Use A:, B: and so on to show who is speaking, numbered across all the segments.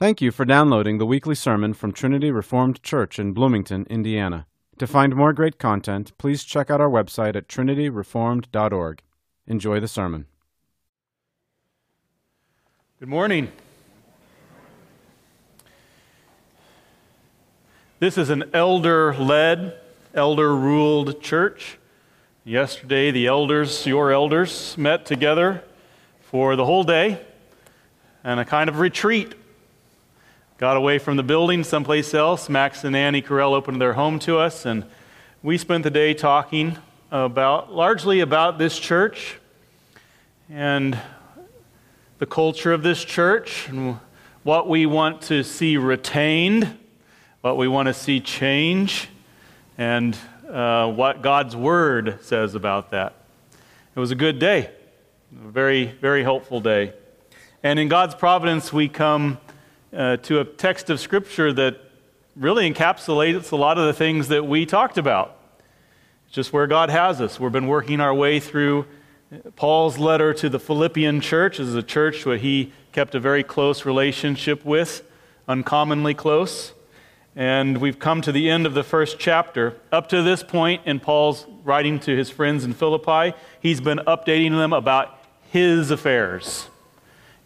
A: Thank you for downloading the weekly sermon from Trinity Reformed Church in Bloomington, Indiana. To find more great content, please check out our website at trinityreformed.org. Enjoy the sermon.
B: Good morning. This is an elder led, elder ruled church. Yesterday, the elders, your elders, met together for the whole day and a kind of retreat got away from the building someplace else. Max and Annie Carell opened their home to us, and we spent the day talking about largely about this church and the culture of this church and what we want to see retained, what we want to see change, and uh, what God's Word says about that. It was a good day, a very, very helpful day. And in God's providence, we come uh, to a text of Scripture that really encapsulates a lot of the things that we talked about. It's just where God has us. We've been working our way through Paul's letter to the Philippian church. This is a church where he kept a very close relationship with, uncommonly close. And we've come to the end of the first chapter. Up to this point in Paul's writing to his friends in Philippi, he's been updating them about his affairs.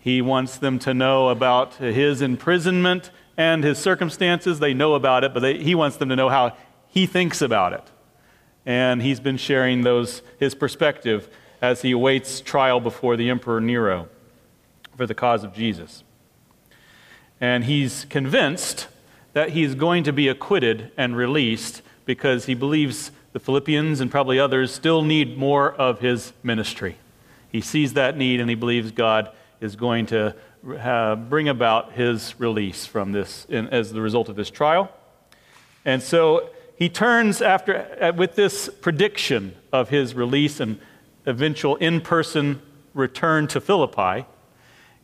B: He wants them to know about his imprisonment and his circumstances. They know about it, but they, he wants them to know how he thinks about it. And he's been sharing those, his perspective as he awaits trial before the Emperor Nero for the cause of Jesus. And he's convinced that he's going to be acquitted and released because he believes the Philippians and probably others still need more of his ministry. He sees that need and he believes God is going to uh, bring about his release from this in, as the result of this trial. And so he turns after uh, with this prediction of his release and eventual in-person return to Philippi.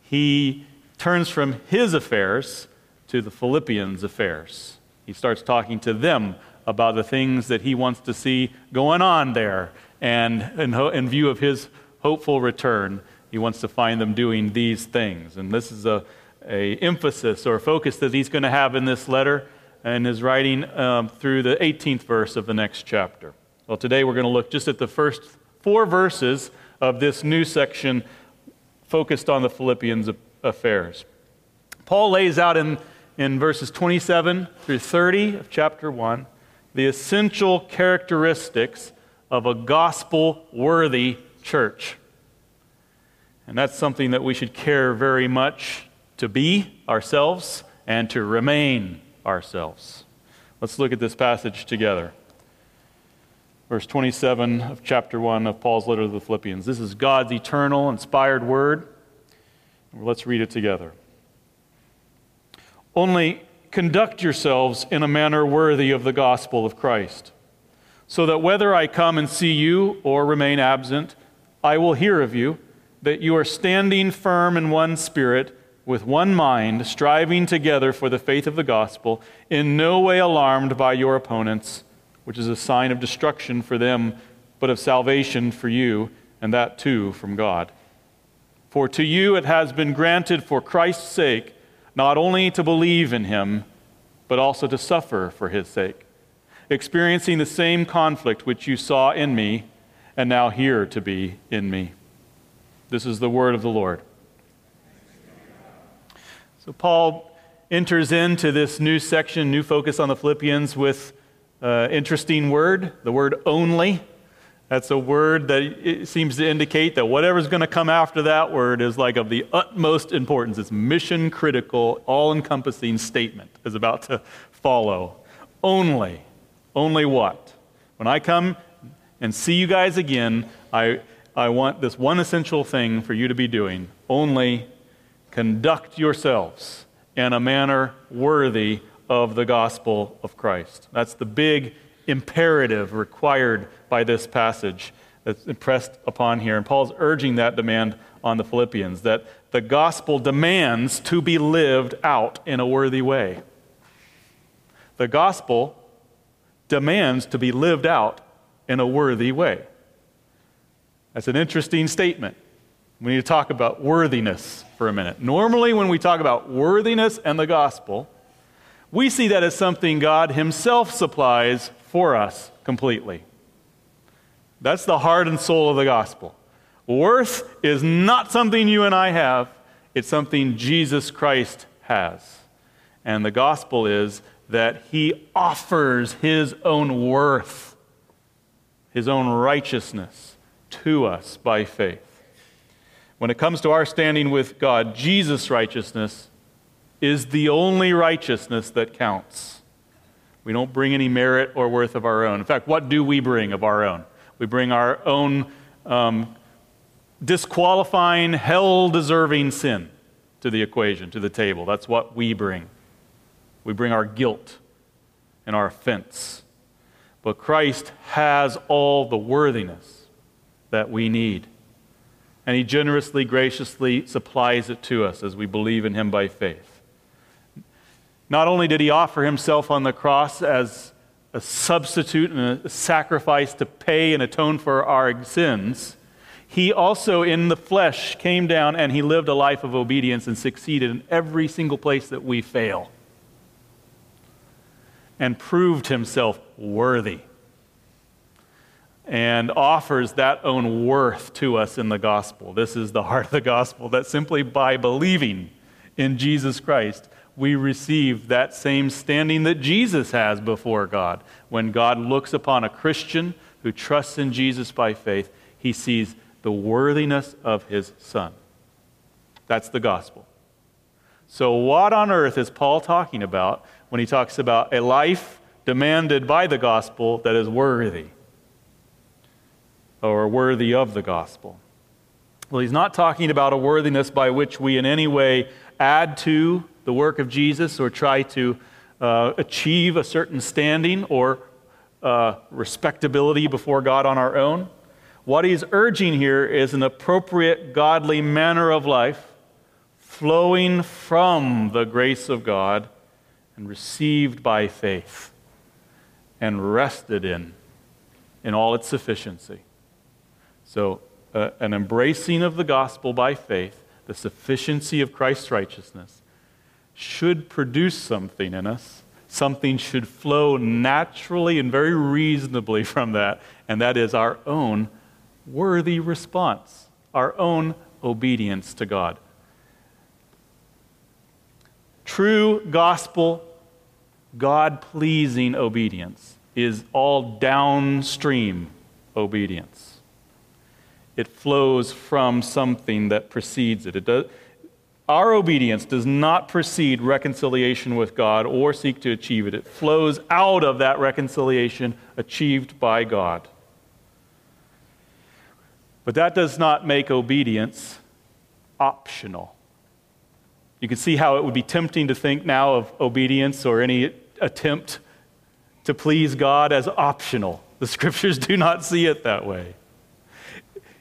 B: He turns from his affairs to the Philippians' affairs. He starts talking to them about the things that he wants to see going on there and in, in view of his hopeful return he wants to find them doing these things. And this is a, a emphasis or focus that he's going to have in this letter and is writing um, through the 18th verse of the next chapter. Well, today we're going to look just at the first four verses of this new section focused on the Philippians affairs. Paul lays out in, in verses 27 through 30 of chapter 1 the essential characteristics of a gospel worthy church. And that's something that we should care very much to be ourselves and to remain ourselves. Let's look at this passage together. Verse 27 of chapter 1 of Paul's letter to the Philippians. This is God's eternal, inspired word. Let's read it together. Only conduct yourselves in a manner worthy of the gospel of Christ, so that whether I come and see you or remain absent, I will hear of you that you are standing firm in one spirit, with one mind, striving together for the faith of the gospel, in no way alarmed by your opponents, which is a sign of destruction for them, but of salvation for you, and that too from God. For to you it has been granted for Christ's sake not only to believe in him, but also to suffer for his sake, experiencing the same conflict which you saw in me and now hear to be in me. This is the word of the Lord. So, Paul enters into this new section, new focus on the Philippians, with an interesting word, the word only. That's a word that seems to indicate that whatever's going to come after that word is like of the utmost importance. It's mission critical, all encompassing statement is about to follow. Only. Only what? When I come and see you guys again, I I want this one essential thing for you to be doing only conduct yourselves in a manner worthy of the gospel of Christ. That's the big imperative required by this passage that's impressed upon here. And Paul's urging that demand on the Philippians that the gospel demands to be lived out in a worthy way. The gospel demands to be lived out in a worthy way. That's an interesting statement. We need to talk about worthiness for a minute. Normally, when we talk about worthiness and the gospel, we see that as something God Himself supplies for us completely. That's the heart and soul of the gospel. Worth is not something you and I have, it's something Jesus Christ has. And the gospel is that He offers His own worth, His own righteousness to us by faith. When it comes to our standing with God, Jesus' righteousness is the only righteousness that counts. We don't bring any merit or worth of our own. In fact, what do we bring of our own? We bring our own um, disqualifying, hell deserving sin to the equation, to the table. That's what we bring. We bring our guilt and our offense. But Christ has all the worthiness that we need and he generously, graciously supplies it to us as we believe in him by faith. Not only did he offer himself on the cross as a substitute and a sacrifice to pay and atone for our sins, he also, in the flesh, came down and he lived a life of obedience and succeeded in every single place that we fail and proved himself worthy and offers that own worth to us in the gospel. This is the heart of the gospel that simply by believing in Jesus Christ, we receive that same standing that Jesus has before God. When God looks upon a Christian who trusts in Jesus by faith, he sees the worthiness of his Son. That's the gospel. So, what on earth is Paul talking about when he talks about a life demanded by the gospel that is worthy? Or worthy of the gospel. Well, he's not talking about a worthiness by which we in any way add to the work of Jesus or try to uh, achieve a certain standing or uh, respectability before God on our own. What he's urging here is an appropriate godly manner of life flowing from the grace of God and received by faith and rested in in all its sufficiency. So, uh, an embracing of the gospel by faith, the sufficiency of Christ's righteousness, should produce something in us. Something should flow naturally and very reasonably from that, and that is our own worthy response, our own obedience to God. True gospel, God pleasing obedience is all downstream obedience it flows from something that precedes it. it does, our obedience does not precede reconciliation with God or seek to achieve it. It flows out of that reconciliation achieved by God. But that does not make obedience optional. You can see how it would be tempting to think now of obedience or any attempt to please God as optional. The scriptures do not see it that way.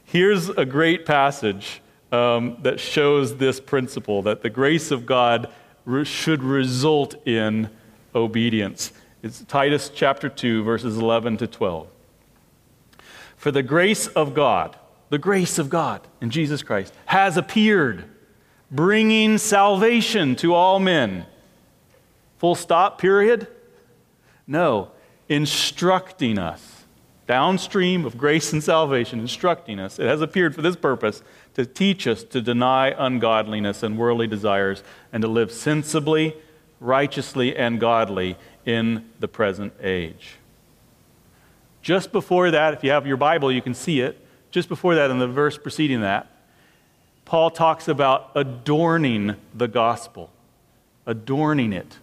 B: Here's a great passage um, that shows this principle that the grace of God re- should result in obedience. It's Titus chapter 2, verses 11 to 12. For the grace of God, the grace of God in Jesus Christ, has appeared, bringing salvation to all men. Full stop, period? No, instructing us downstream of grace and salvation, instructing us. It has appeared for this purpose to teach us to deny ungodliness and worldly desires and to live sensibly, righteously, and godly in the present age. Just before that, if you have your Bible, you can see it. Just before that, in the verse preceding that, Paul talks about adorning the gospel, adorning it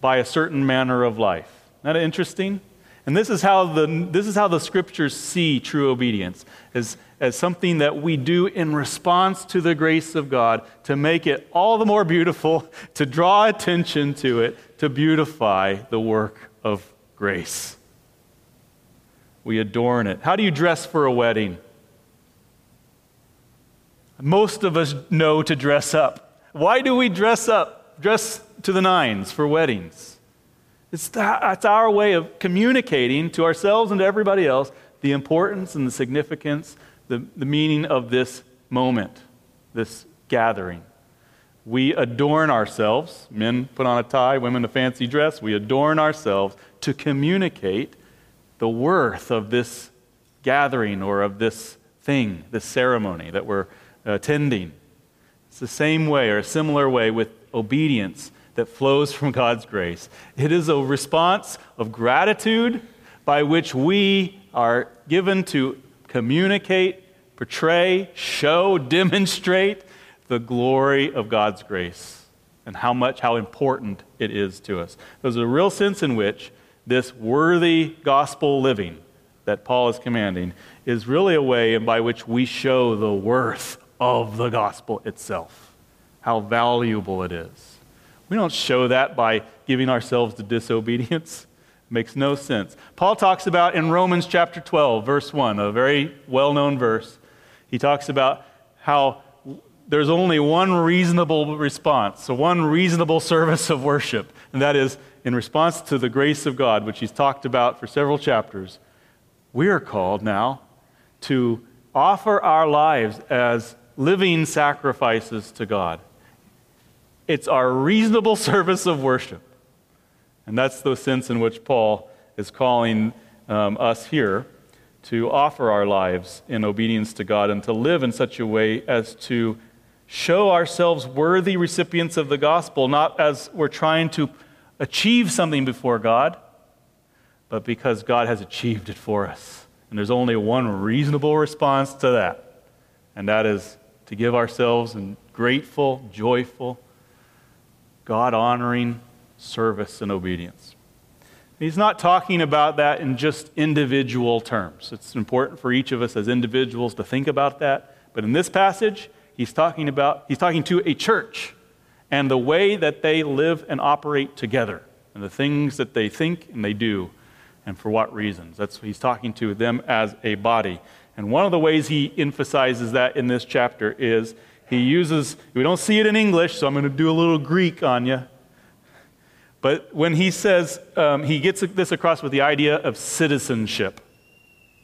B: by a certain manner of life. Isn't that interesting? And this is how the, this is how the scriptures see true obedience as, as something that we do in response to the grace of God to make it all the more beautiful, to draw attention to it, to beautify the work of grace. We adorn it. How do you dress for a wedding? Most of us know to dress up. Why do we dress up? Dress to the nines for weddings. It's that's our way of communicating to ourselves and to everybody else the importance and the significance, the, the meaning of this moment, this gathering. We adorn ourselves. Men put on a tie, women a fancy dress. We adorn ourselves to communicate the worth of this gathering or of this thing, this ceremony that we're attending. It's the same way or a similar way with obedience that flows from God's grace. It is a response of gratitude by which we are given to communicate, portray, show, demonstrate the glory of God's grace and how much, how important it is to us. There's a real sense in which this worthy gospel living that Paul is commanding is really a way by which we show the worth of the gospel itself, how valuable it is. We don't show that by giving ourselves to disobedience. It Makes no sense. Paul talks about in Romans chapter 12, verse 1, a very well known verse. He talks about how there's only one reasonable response, one reasonable service of worship, and that is in response to the grace of God, which he's talked about for several chapters. We are called now to offer our lives as living sacrifices to God. It's our reasonable service of worship. And that's the sense in which Paul is calling um, us here to offer our lives in obedience to God and to live in such a way as to show ourselves worthy recipients of the gospel, not as we're trying to achieve something before God, but because God has achieved it for us. And there's only one reasonable response to that, and that is to give ourselves in grateful, joyful, God honoring service and obedience. He's not talking about that in just individual terms. It's important for each of us as individuals to think about that. But in this passage, he's talking about he's talking to a church and the way that they live and operate together and the things that they think and they do and for what reasons. That's he's talking to them as a body. And one of the ways he emphasizes that in this chapter is he uses we don't see it in English, so I'm going to do a little Greek on you. But when he says, um, he gets this across with the idea of citizenship.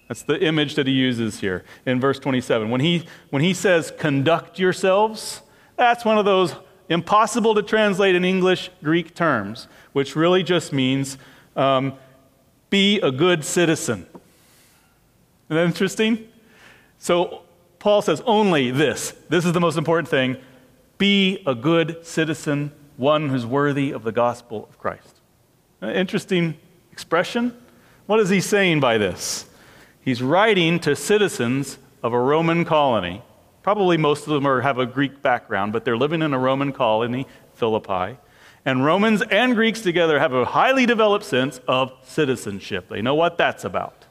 B: That's the image that he uses here in verse 27. When he, when he says, conduct yourselves, that's one of those impossible to translate in English Greek terms, which really just means um, be a good citizen. Isn't that interesting? So Paul says only this. This is the most important thing. Be a good citizen one who's worthy of the gospel of Christ. Uh, interesting expression. What is he saying by this? He's writing to citizens of a Roman colony. Probably most of them are, have a Greek background, but they're living in a Roman colony, Philippi. And Romans and Greeks together have a highly developed sense of citizenship. They know what that's about.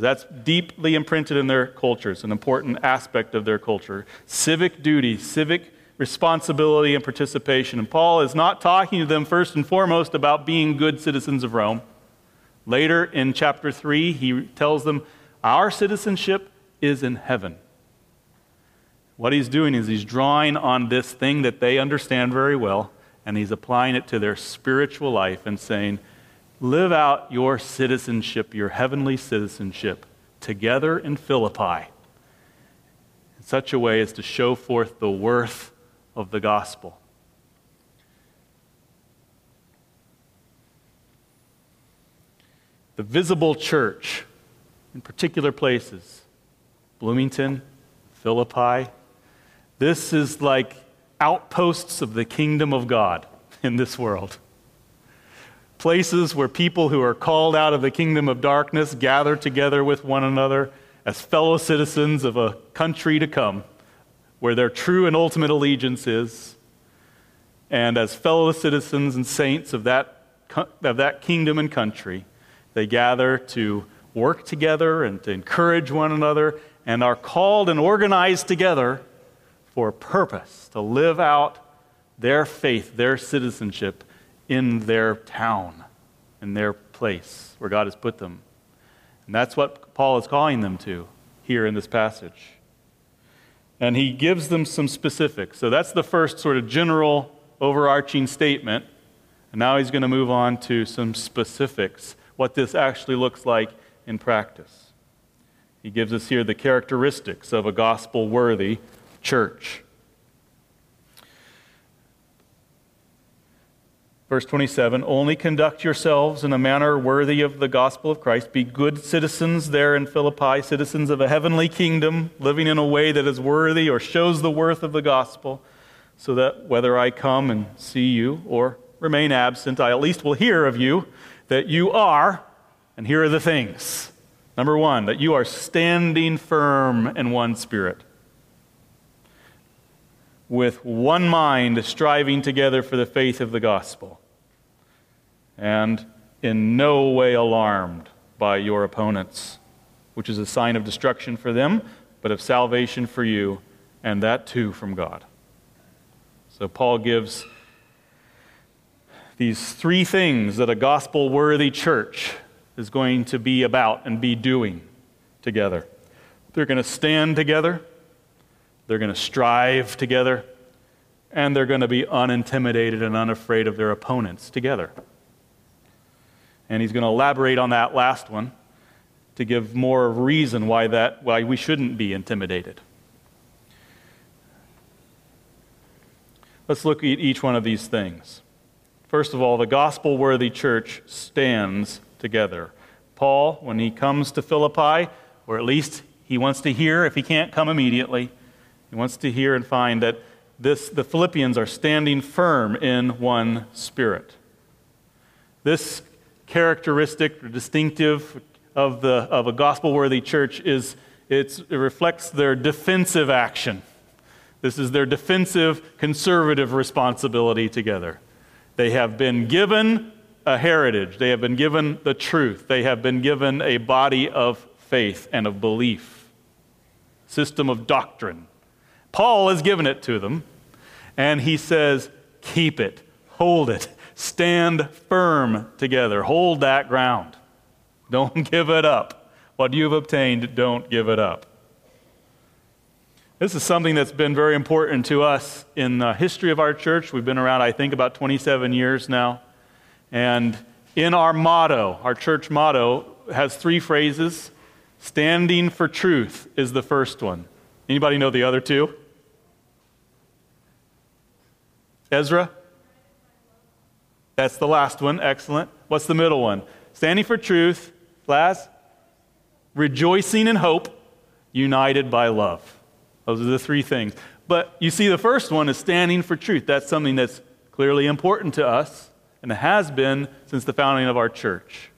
B: That's deeply imprinted in their cultures, an important aspect of their culture. Civic duty, civic responsibility and participation. And Paul is not talking to them first and foremost about being good citizens of Rome. Later in chapter 3, he tells them, Our citizenship is in heaven. What he's doing is he's drawing on this thing that they understand very well, and he's applying it to their spiritual life and saying, Live out your citizenship, your heavenly citizenship, together in Philippi in such a way as to show forth the worth of the gospel. The visible church in particular places, Bloomington, Philippi, this is like outposts of the kingdom of God in this world. Places where people who are called out of the kingdom of darkness gather together with one another as fellow citizens of a country to come where their true and ultimate allegiance is. And as fellow citizens and saints of that, of that kingdom and country, they gather to work together and to encourage one another and are called and organized together for a purpose to live out their faith, their citizenship in their town, in their place where God has put them. And that's what Paul is calling them to here in this passage and he gives them some specifics. So that's the first sort of general overarching statement. And now he's going to move on to some specifics, what this actually looks like in practice. He gives us here the characteristics of a gospel worthy church. Verse 27 Only conduct yourselves in a manner worthy of the gospel of Christ. Be good citizens there in Philippi, citizens of a heavenly kingdom, living in a way that is worthy or shows the worth of the gospel, so that whether I come and see you or remain absent, I at least will hear of you that you are, and here are the things. Number one, that you are standing firm in one spirit with one mind striving together for the faith of the gospel and in no way alarmed by your opponents, which is a sign of destruction for them, but of salvation for you, and that too from God. So Paul gives these three things that a gospel worthy church is going to be about and be doing together. They're going to stand together, they're going to strive together, and they're going to be unintimidated and unafraid of their opponents together. And he's going to elaborate on that last one to give more reason why, that, why we shouldn't be intimidated. Let's look at each one of these things. First of all, the gospel worthy church stands together. Paul, when he comes to Philippi, or at least he wants to hear, if he can't come immediately, he wants to hear and find that this, the Philippians are standing firm in one spirit. This characteristic or distinctive of, the, of a gospel worthy church is it reflects their defensive action. This is their defensive, conservative responsibility together. They have been given a heritage, they have been given the truth, they have been given a body of faith and of belief, system of doctrine. Paul has given it to them, and he says, Keep it, hold it, Stand firm together. Hold that ground. Don't give it up. What you've obtained, don't give it up. This is something that's been very important to us in the history of our church. We've been around, I think, about 27 years now. And in our motto, our church motto has three phrases. Standing for truth is the first one. Anybody know the other two? Ezra? That's the last one. Excellent. What's the middle one? Standing for truth. Last. Rejoicing in hope, united by love. Those are the three things. But you see, the first one is standing for truth. That's something that's clearly important to us and has been since the founding of our church.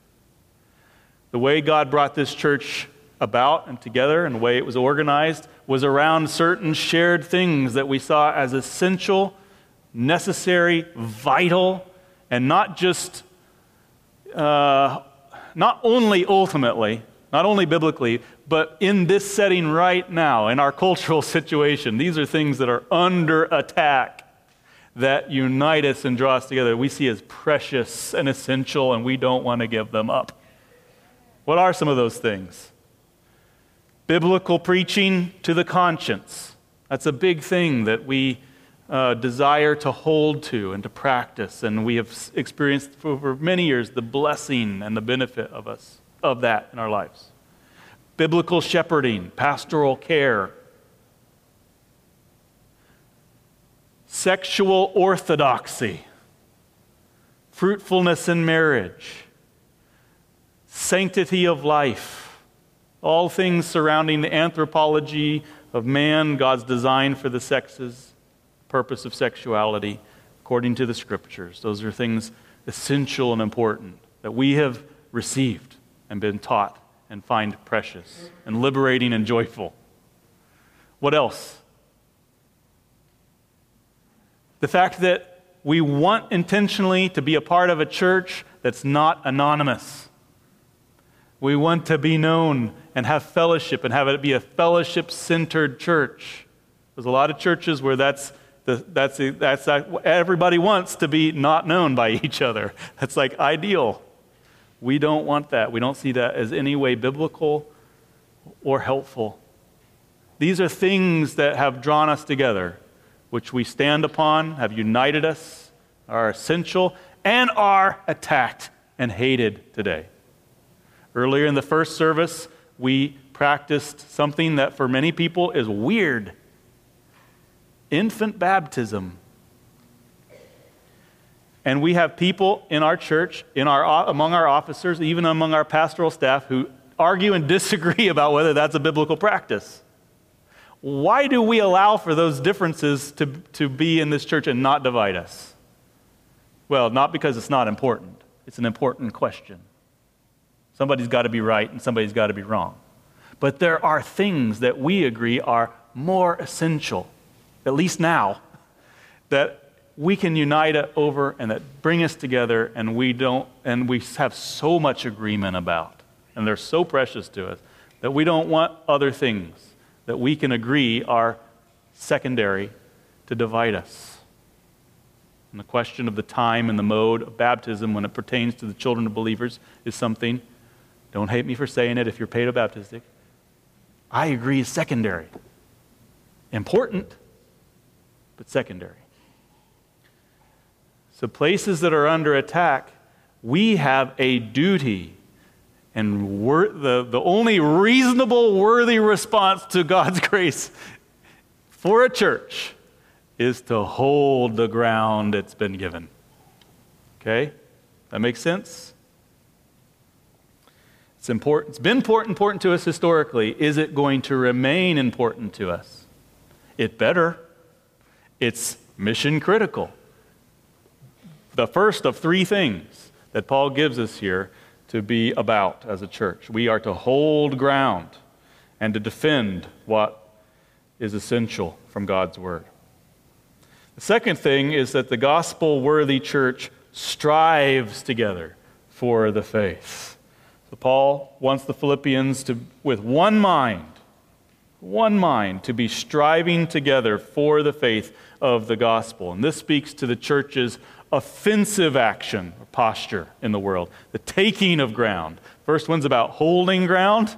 B: The way God brought this church about and together and the way it was organized was around certain shared things that we saw as essential, necessary, vital and not just, uh, not only ultimately, not only biblically, but in this setting right now, in our cultural situation. These are things that are under attack that unite us and draw us together. We see as precious and essential, and we don't want to give them up. What are some of those things? Biblical preaching to the conscience. That's a big thing that we uh, desire to hold to and to practice. And we have experienced for, for many years the blessing and the benefit of us of that in our lives. Biblical shepherding, pastoral care, sexual orthodoxy, fruitfulness in marriage, sanctity of life, all things surrounding the anthropology of man, God's design for the sexes purpose of sexuality according to the scriptures. Those are things essential and important that we have received and been taught and find precious and liberating and joyful. What else? The fact that we want intentionally to be a part of a church that's not anonymous. We want to be known and have fellowship and have it be a fellowship centered church. There's a lot of churches where that's the, that's, that's uh, everybody wants to be not known by each other. That's like ideal. We don't want that. We don't see that as any way biblical or helpful. These are things that have drawn us together, which we stand upon, have united us, are essential, and are attacked and hated today. Earlier in the first service, we practiced something that for many people is weird infant baptism. And we have people in our church, in our, among our officers, even among our pastoral staff, who argue and disagree about whether that's a biblical practice. Why do we allow for those differences to, to be in this church and not divide us? Well, not because it's not important, it's an important question. Somebody's got to be right and somebody's got to be wrong. But there are things that we agree are more essential, at least now, that we can unite over and that bring us together and we don't and we have so much agreement about and they're so precious to us that we don't want other things that we can agree are secondary to divide us. And the question of the time and the mode of baptism when it pertains to the children of believers is something don't hate me for saying it if you're paedo baptistic i agree is secondary important but secondary so, places that are under attack, we have a duty. And the, the only reasonable, worthy response to God's grace for a church is to hold the ground it's been given. Okay? That makes sense? It's important. It's been important, important to us historically. Is it going to remain important to us? It better. It's mission critical the first of three things that Paul gives us here to be about as a church. We are to hold ground and to defend what is essential from God's word. The second thing is that the gospel worthy church strives together for the faith. So Paul wants the Philippians to, with one mind, one mind, to be striving together for the faith of the gospel. And this speaks to the church's offensive action or posture in the world, the taking of ground. First one's about holding ground,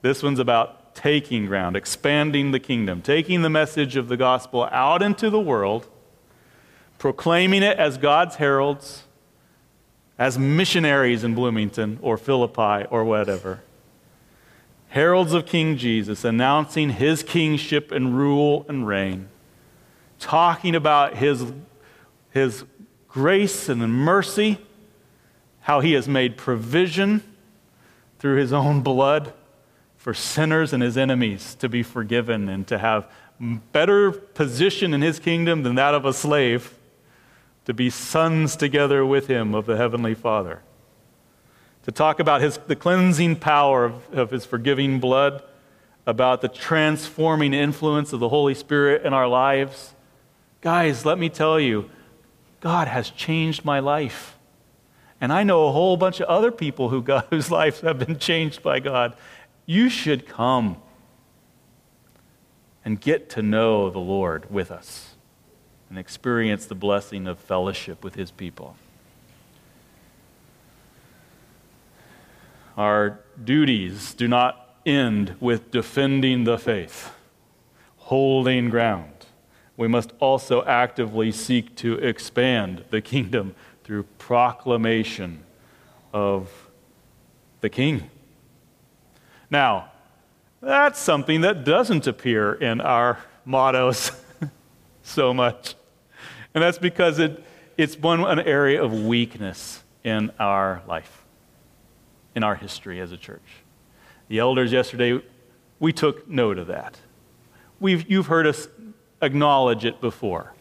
B: this one's about taking ground, expanding the kingdom, taking the message of the gospel out into the world, proclaiming it as God's heralds, as missionaries in Bloomington or Philippi or whatever. Heralds of King Jesus, announcing his kingship and rule and reign, talking about his, his grace and mercy, how he has made provision through his own blood for sinners and his enemies to be forgiven and to have better position in his kingdom than that of a slave to be sons together with him of the heavenly father to talk about his, the cleansing power of, of his forgiving blood about the transforming influence of the holy spirit in our lives guys let me tell you God has changed my life. And I know a whole bunch of other people who got, whose lives have been changed by God. You should come and get to know the Lord with us and experience the blessing of fellowship with His people. Our duties do not end with defending the faith, holding ground we must also actively seek to expand the kingdom through proclamation of the king. Now, that's something that doesn't appear in our mottos so much. And that's because it, it's one an area of weakness in our life, in our history as a church. The elders yesterday, we took note of that. We've, you've heard us acknowledge it before.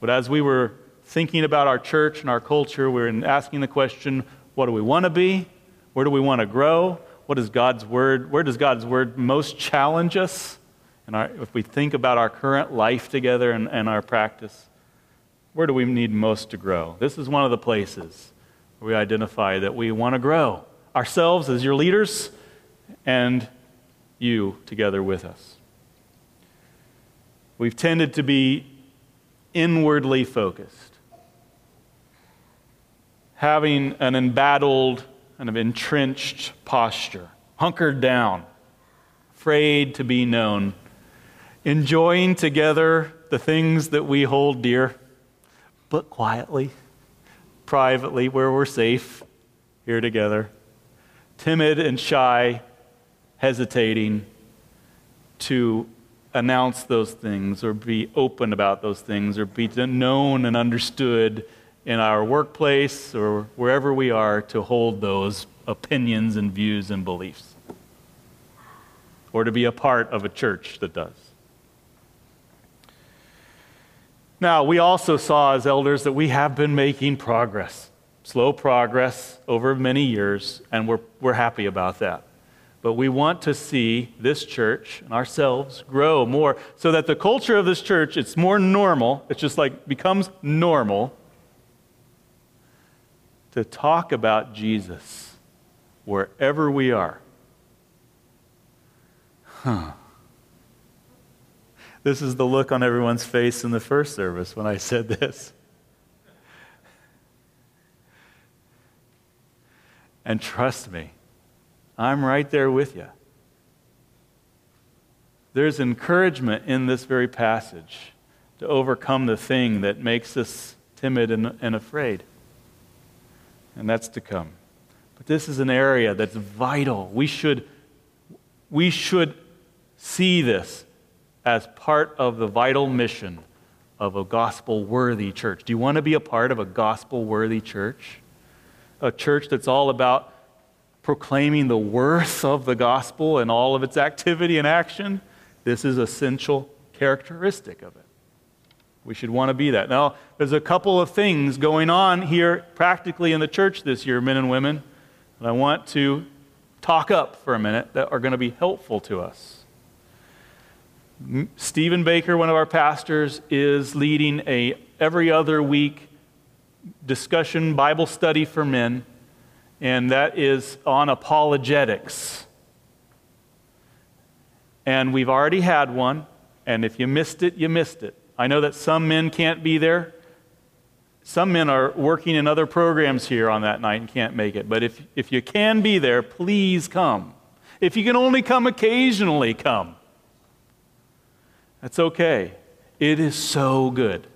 B: But as we were thinking about our church and our culture, we were asking the question what do we want to be? Where do we want to grow? What is God's word? Where does God's word most challenge us? And if we think about our current life together and, and our practice, where do we need most to grow? This is one of the places where we identify that we want to grow ourselves as your leaders and you together with us. We've tended to be inwardly focused, having an embattled, kind of entrenched posture, hunkered down, afraid to be known, enjoying together the things that we hold dear, but quietly, privately, where we're safe, here together, timid and shy, hesitating to announce those things or be open about those things or be known and understood in our workplace or wherever we are to hold those opinions and views and beliefs or to be a part of a church that does. Now, we also saw as elders that we have been making progress, slow progress over many years, and we're, we're happy about that. But we want to see this church and ourselves grow more so that the culture of this church, it's more normal. It's just like becomes normal to talk about Jesus wherever we are. Huh. This is the look on everyone's face in the first service when I said this. And trust me, I'm right there with you. There's encouragement in this very passage to overcome the thing that makes us timid and, and afraid. And that's to come. But this is an area that's vital. We should, we should see this as part of the vital mission of a gospel worthy church. Do you want to be a part of a gospel worthy church? A church that's all about proclaiming the worth of the gospel and all of its activity and action? This is essential characteristic of it. We should want to be that. Now, there's a couple of things going on here practically in the church this year, men and women, that I want to talk up for a minute that are going to be helpful to us. Stephen Baker, one of our pastors, is leading a every other week discussion Bible study for men, and that is on apologetics. And we've already had one, and if you missed it, you missed it. I know that some men can't be there. Some men are working in other programs here on that night and can't make it. But if, if you can be there, please come. If you can only come occasionally, come. That's okay. It is so good.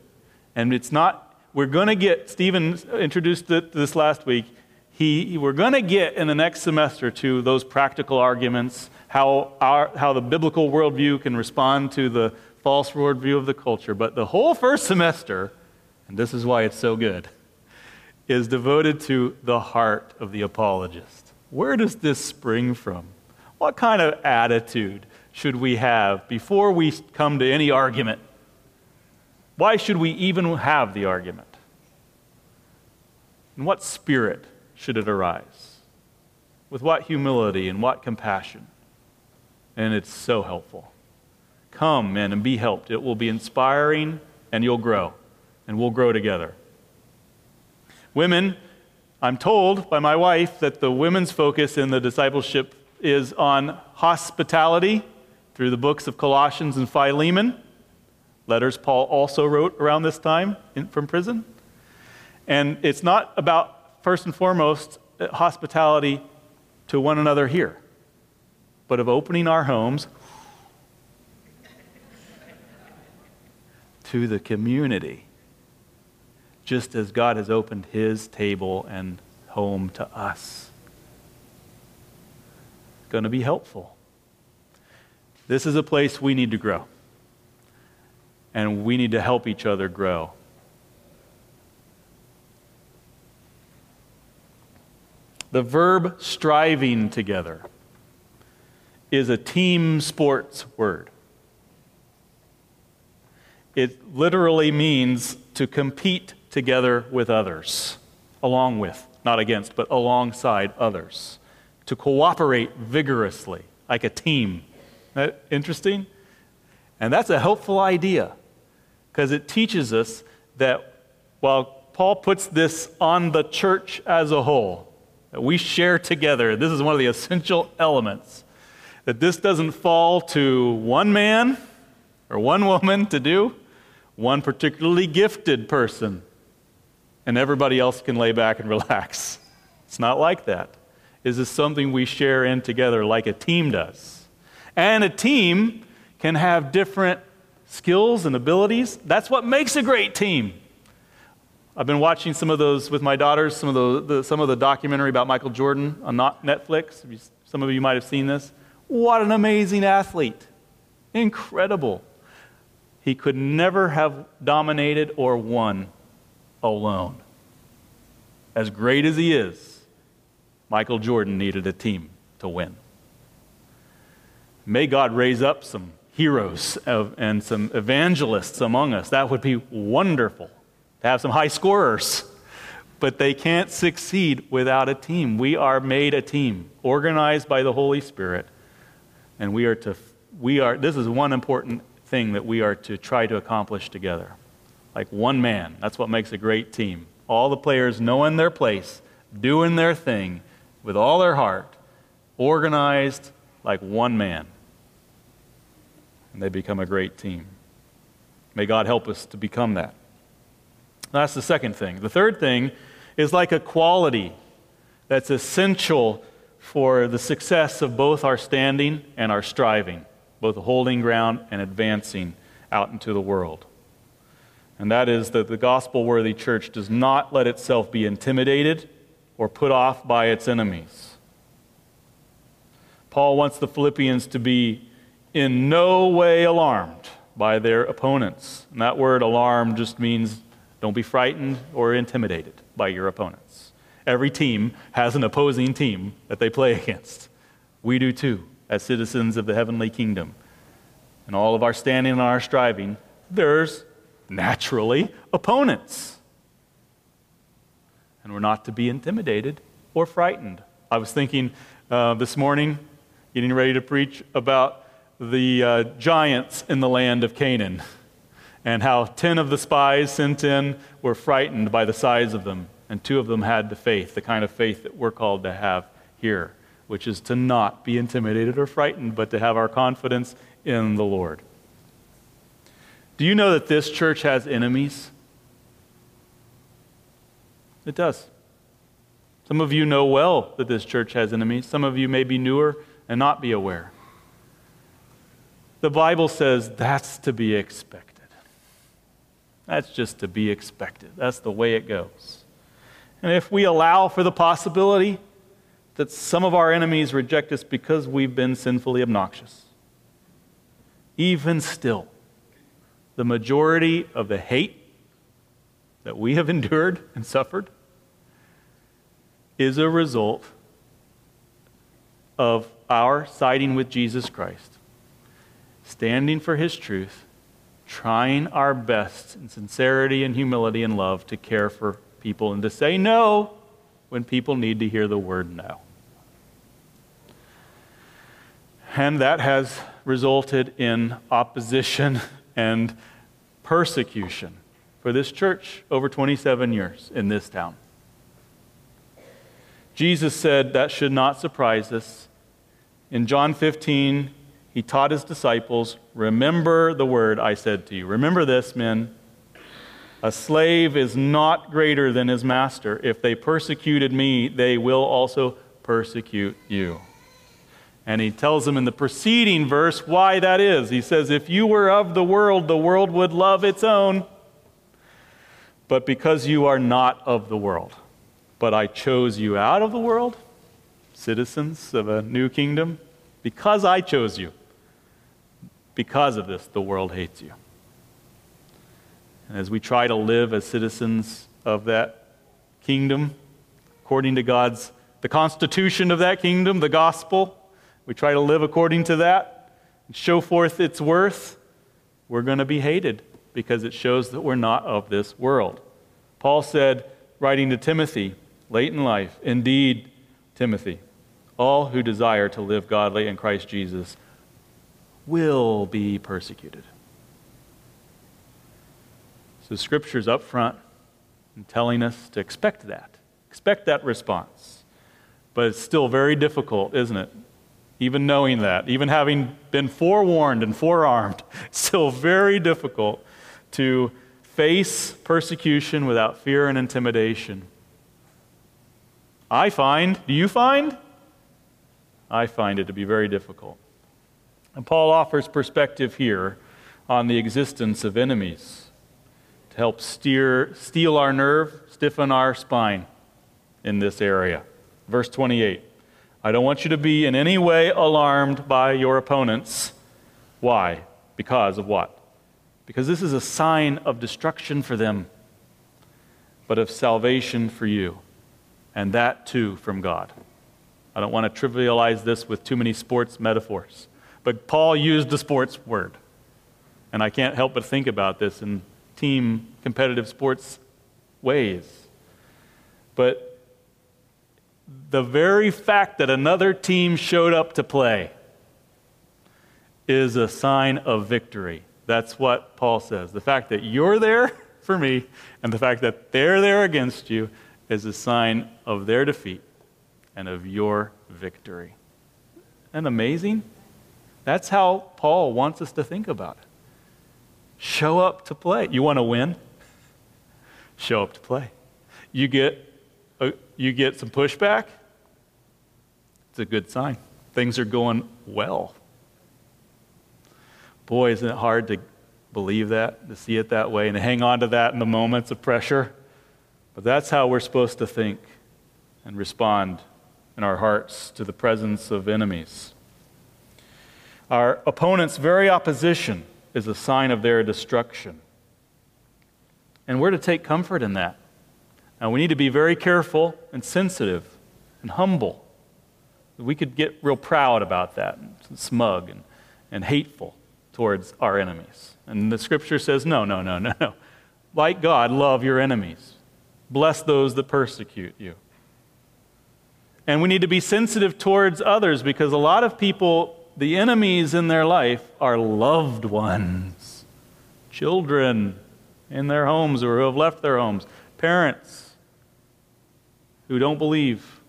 B: And it's not, we're going to get, Stephen introduced this last week. He, we're going to get in the next semester to those practical arguments, how, our, how the biblical worldview can respond to the false worldview of the culture. But the whole first semester, and this is why it's so good, is devoted to the heart of the apologist. Where does this spring from? What kind of attitude should we have before we come to any argument? Why should we even have the argument? In what spirit should it arise? With what humility and what compassion? And it's so helpful. Come, men, and be helped. It will be inspiring, and you'll grow, and we'll grow together. Women, I'm told by my wife that the women's focus in the discipleship is on hospitality through the books of Colossians and Philemon, letters Paul also wrote around this time in, from prison. And it's not about, first and foremost, uh, hospitality to one another here, but of opening our homes to the community, just as God has opened his table and home to us. Going to be helpful. This is a place we need to grow. And we need to help each other grow. The verb striving together is a team sports word. It literally means to compete together with others, along with, not against, but alongside others, to cooperate vigorously, like a team. That interesting? And that's a helpful idea because it teaches us that while Paul puts this on the church as a whole, that we share together, this is one of the essential elements, that this doesn't fall to one man or one woman to do, one particularly gifted person, and everybody else can lay back and relax. It's not like that. This is something we share in together like a team does. And a team can have different skills and abilities. That's what makes a great team. I've been watching some of those with my daughters, some of the, the some of the documentary about Michael Jordan on Netflix. Some of you might have seen this. What an amazing athlete! Incredible. He could never have dominated or won alone. As great as he is, Michael Jordan needed a team to win. May God raise up some heroes of, and some evangelists among us. That would be wonderful to have some high scorers. But they can't succeed without a team. We are made a team, organized by the Holy Spirit. And we are to, we are, this is one important thing that we are to try to accomplish together. Like one man. That's what makes a great team. All the players knowing their place, doing their thing with all their heart, organized like one man and they become a great team. May God help us to become that. That's the second thing. The third thing is like a quality that's essential for the success of both our standing and our striving, both holding ground and advancing out into the world. And that is that the gospel worthy church does not let itself be intimidated or put off by its enemies. Paul wants the Philippians to be in no way alarmed by their opponents. And that word alarm just means don't be frightened or intimidated by your opponents. Every team has an opposing team that they play against. We do too, as citizens of the heavenly kingdom. And all of our standing and our striving, there's naturally opponents. And we're not to be intimidated or frightened. I was thinking uh, this morning, getting ready to preach about the uh, giants in the land of Canaan and how 10 of the spies sent in were frightened by the size of them, and two of them had the faith, the kind of faith that we're called to have here, which is to not be intimidated or frightened, but to have our confidence in the Lord. Do you know that this church has enemies? It does. Some of you know well that this church has enemies. Some of you may be newer and not be aware. The Bible says that's to be expected. That's just to be expected. That's the way it goes. And if we allow for the possibility that some of our enemies reject us because we've been sinfully obnoxious, even still, the majority of the hate that we have endured and suffered is a result of our siding with Jesus Christ standing for His truth, trying our best in sincerity and humility and love to care for people and to say no when people need to hear the word no. And that has resulted in opposition and persecution for this church over 27 years in this town. Jesus said that should not surprise us. In John 15, he taught his disciples, Remember the word I said to you. Remember this, men. A slave is not greater than his master. If they persecuted me, they will also persecute you. And he tells them in the preceding verse why that is. He says, If you were of the world, the world would love its own. But because you are not of the world, but I chose you out of the world, citizens of a new kingdom, because I chose you because of this, the world hates you. And as we try to live as citizens of that kingdom, according to God's, the constitution of that kingdom, the gospel, we try to live according to that and show forth its worth, we're going to be hated because it shows that we're not of this world. Paul said, writing to Timothy late in life, Indeed, Timothy, all who desire to live godly in Christ Jesus will be persecuted. So, Scripture's up front and telling us to expect that. Expect that response. But it's still very difficult, isn't it? Even knowing that, even having been forewarned and forearmed, still very difficult to face persecution without fear and intimidation. I find, do you find? I find it to be very difficult. And Paul offers perspective here on the existence of enemies to help steer, steel our nerve, stiffen our spine in this area. Verse 28 I don't want you to be in any way alarmed by your opponents. Why? Because of what? Because this is a sign of destruction for them, but of salvation for you, and that too from God. I don't want to trivialize this with too many sports metaphors, but Paul used the sports word. And I can't help but think about this in team competitive sports ways. But the very fact that another team showed up to play is a sign of victory. That's what Paul says. The fact that you're there for me and the fact that they're there against you is a sign of their defeat and of your victory. Isn't amazing? That's how Paul wants us to think about it. Show up to play. You want to win? Show up to play. You get, a, you get some pushback? It's a good sign. Things are going well. Boy, isn't it hard to believe that, to see it that way, and to hang on to that in the moments of pressure? But that's how we're supposed to think and respond in our hearts to the presence of enemies. Our opponent's very opposition is a sign of their destruction. And we're to take comfort in that. Now, we need to be very careful and sensitive and humble. We could get real proud about that, and smug and, and hateful towards our enemies. And the scripture says, no, no, no, no, no. Like God, love your enemies, bless those that persecute you. And we need to be sensitive towards others because a lot of people, the enemies in their life, are loved ones, children in their homes or who have left their homes, parents who don't believe.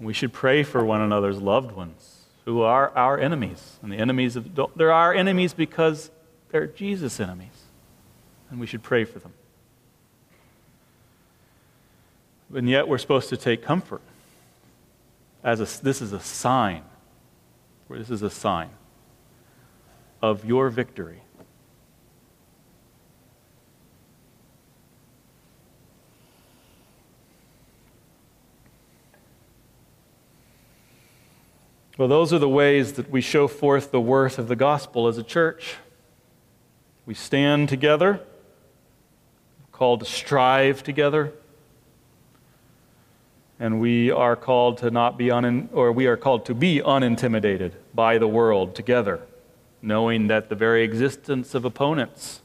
B: We should pray for one another's loved ones who are our enemies. And the enemies of, they're our enemies because they're Jesus' enemies. And we should pray for them. And yet we're supposed to take comfort. As a, this is a sign. This is a sign of your victory. Well, those are the ways that we show forth the worth of the gospel as a church. We stand together, called to strive together, and we are called to not be un, or we are called to be unintimidated by the world together, knowing that the very existence of opponents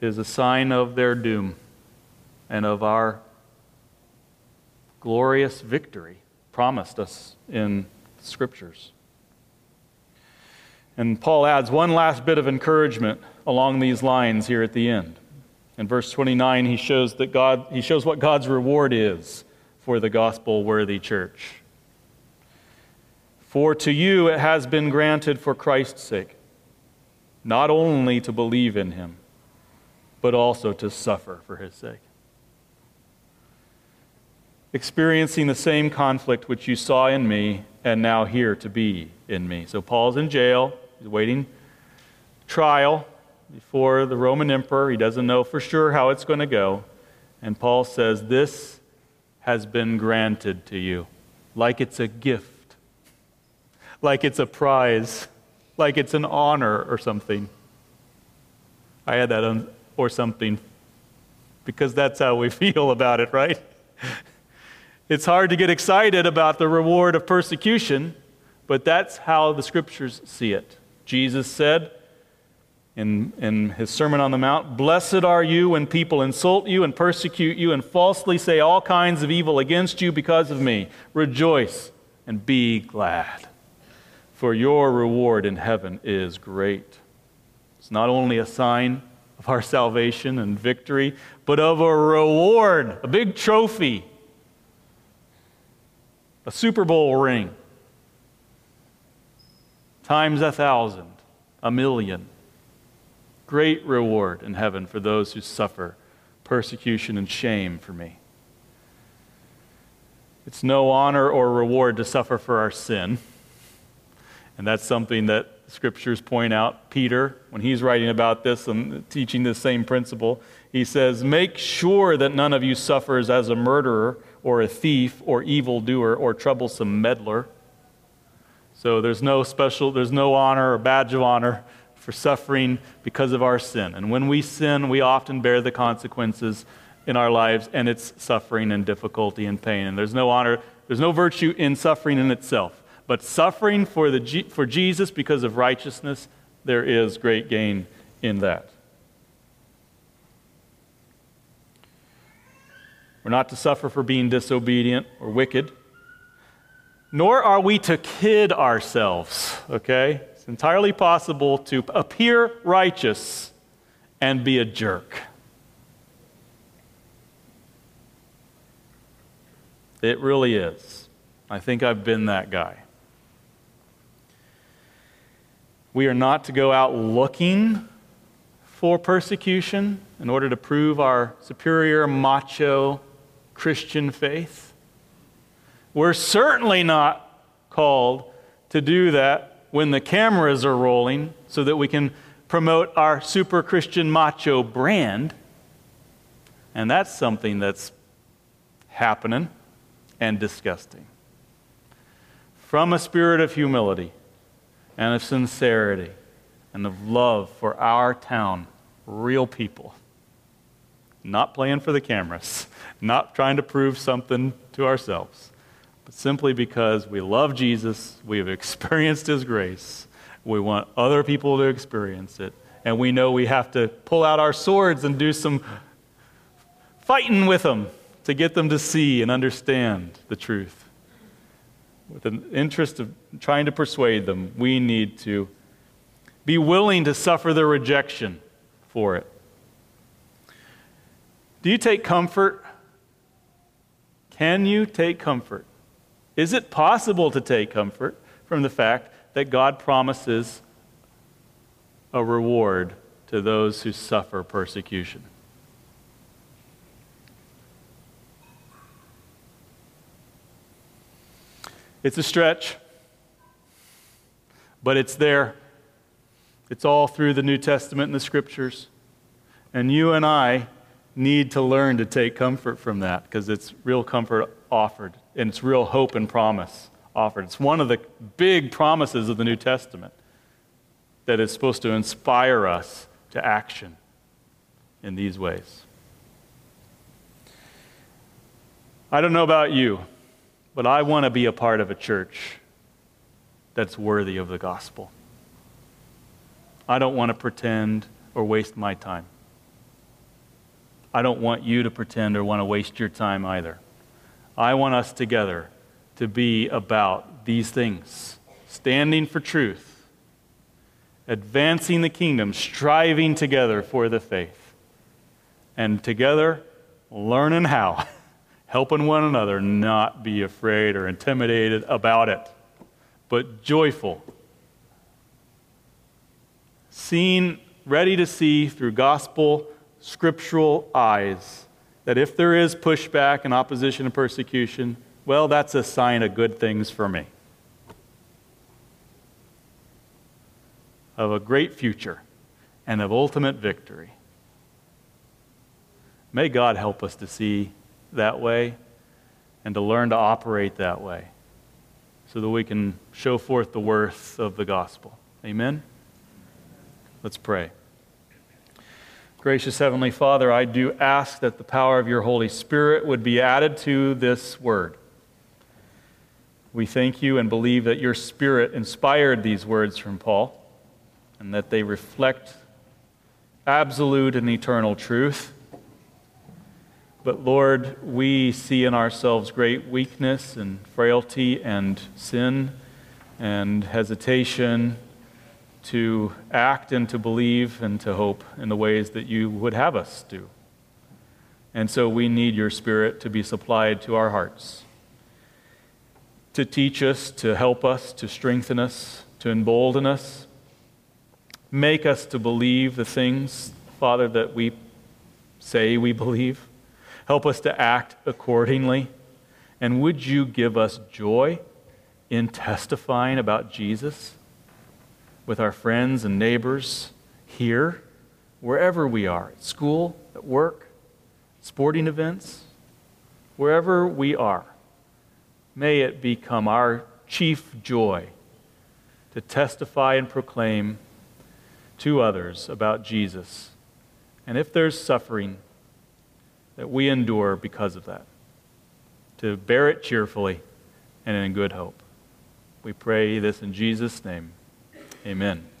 B: is a sign of their doom and of our glorious victory promised us in scriptures. And Paul adds one last bit of encouragement along these lines here at the end. In verse 29, he shows that God he shows what God's reward is for the gospel worthy church. For to you it has been granted for Christ's sake, not only to believe in him, but also to suffer for his sake experiencing the same conflict which you saw in me and now hear to be in me. So Paul's in jail, he's waiting trial before the Roman emperor. He doesn't know for sure how it's going to go. And Paul says, This has been granted to you, like it's a gift, like it's a prize, like it's an honor or something. I had that on, or something, because that's how we feel about it, right? It's hard to get excited about the reward of persecution, but that's how the scriptures see it. Jesus said in, in his Sermon on the Mount Blessed are you when people insult you and persecute you and falsely say all kinds of evil against you because of me. Rejoice and be glad, for your reward in heaven is great. It's not only a sign of our salvation and victory, but of a reward, a big trophy a Super Bowl ring times a thousand, a million. Great reward in heaven for those who suffer persecution and shame for me. It's no honor or reward to suffer for our sin. And that's something that scriptures point out. Peter, when he's writing about this and teaching this same principle, he says, Make sure that none of you suffers as a murderer or a thief or evildoer or troublesome meddler. So there's no special, there's no honor or badge of honor for suffering because of our sin. And when we sin, we often bear the consequences in our lives, and it's suffering and difficulty and pain. And there's no honor, there's no virtue in suffering in itself. But suffering for, the, for Jesus because of righteousness, there is great gain in that. We're not to suffer for being disobedient or wicked, nor are we to kid ourselves, okay? It's entirely possible to appear righteous and be a jerk. It really is. I think I've been that guy. We are not to go out looking for persecution in order to prove our superior, macho Christian faith. We're certainly not called to do that when the cameras are rolling so that we can promote our super Christian macho brand. And that's something that's happening and disgusting. From a spirit of humility, and of sincerity and of love for our town, real people. Not playing for the cameras, not trying to prove something to ourselves, but simply because we love Jesus, we have experienced His grace, we want other people to experience it, and we know we have to pull out our swords and do some fighting with them to get them to see and understand the truth with an interest of trying to persuade them, we need to be willing to suffer the rejection for it. Do you take comfort? Can you take comfort? Is it possible to take comfort from the fact that God promises a reward to those who suffer persecution? It's a stretch, but it's there. It's all through the New Testament and the scriptures. And you and I need to learn to take comfort from that because it's real comfort offered and it's real hope and promise offered. It's one of the big promises of the New Testament that is supposed to inspire us to action in these ways. I don't know about you. But I want to be a part of a church that's worthy of the gospel. I don't want to pretend or waste my time. I don't want you to pretend or want to waste your time either. I want us together to be about these things standing for truth, advancing the kingdom, striving together for the faith, and together learning how. helping one another not be afraid or intimidated about it, but joyful. Seeing, ready to see through gospel, scriptural eyes that if there is pushback and opposition and persecution, well, that's a sign of good things for me. Of a great future and of ultimate victory. May God help us to see that way and to learn to operate that way so that we can show forth the worth of the gospel. Amen? Let's pray. Gracious Heavenly Father, I do ask that the power of your Holy Spirit would be added to this word. We thank you and believe that your Spirit inspired these words from Paul and that they reflect absolute and eternal truth but Lord, we see in ourselves great weakness and frailty and sin and hesitation to act and to believe and to hope in the ways that you would have us do. And so we need your Spirit to be supplied to our hearts, to teach us, to help us, to strengthen us, to embolden us. Make us to believe the things, Father, that we say we believe. Help us to act accordingly. And would you give us joy in testifying about Jesus? With our friends and neighbors here, wherever we are, at school, at work, sporting events, wherever we are. May it become our chief joy to testify and proclaim to others about Jesus. And if there's suffering, that we endure because of that, to bear it cheerfully and in good hope. We pray this in Jesus' name. Amen.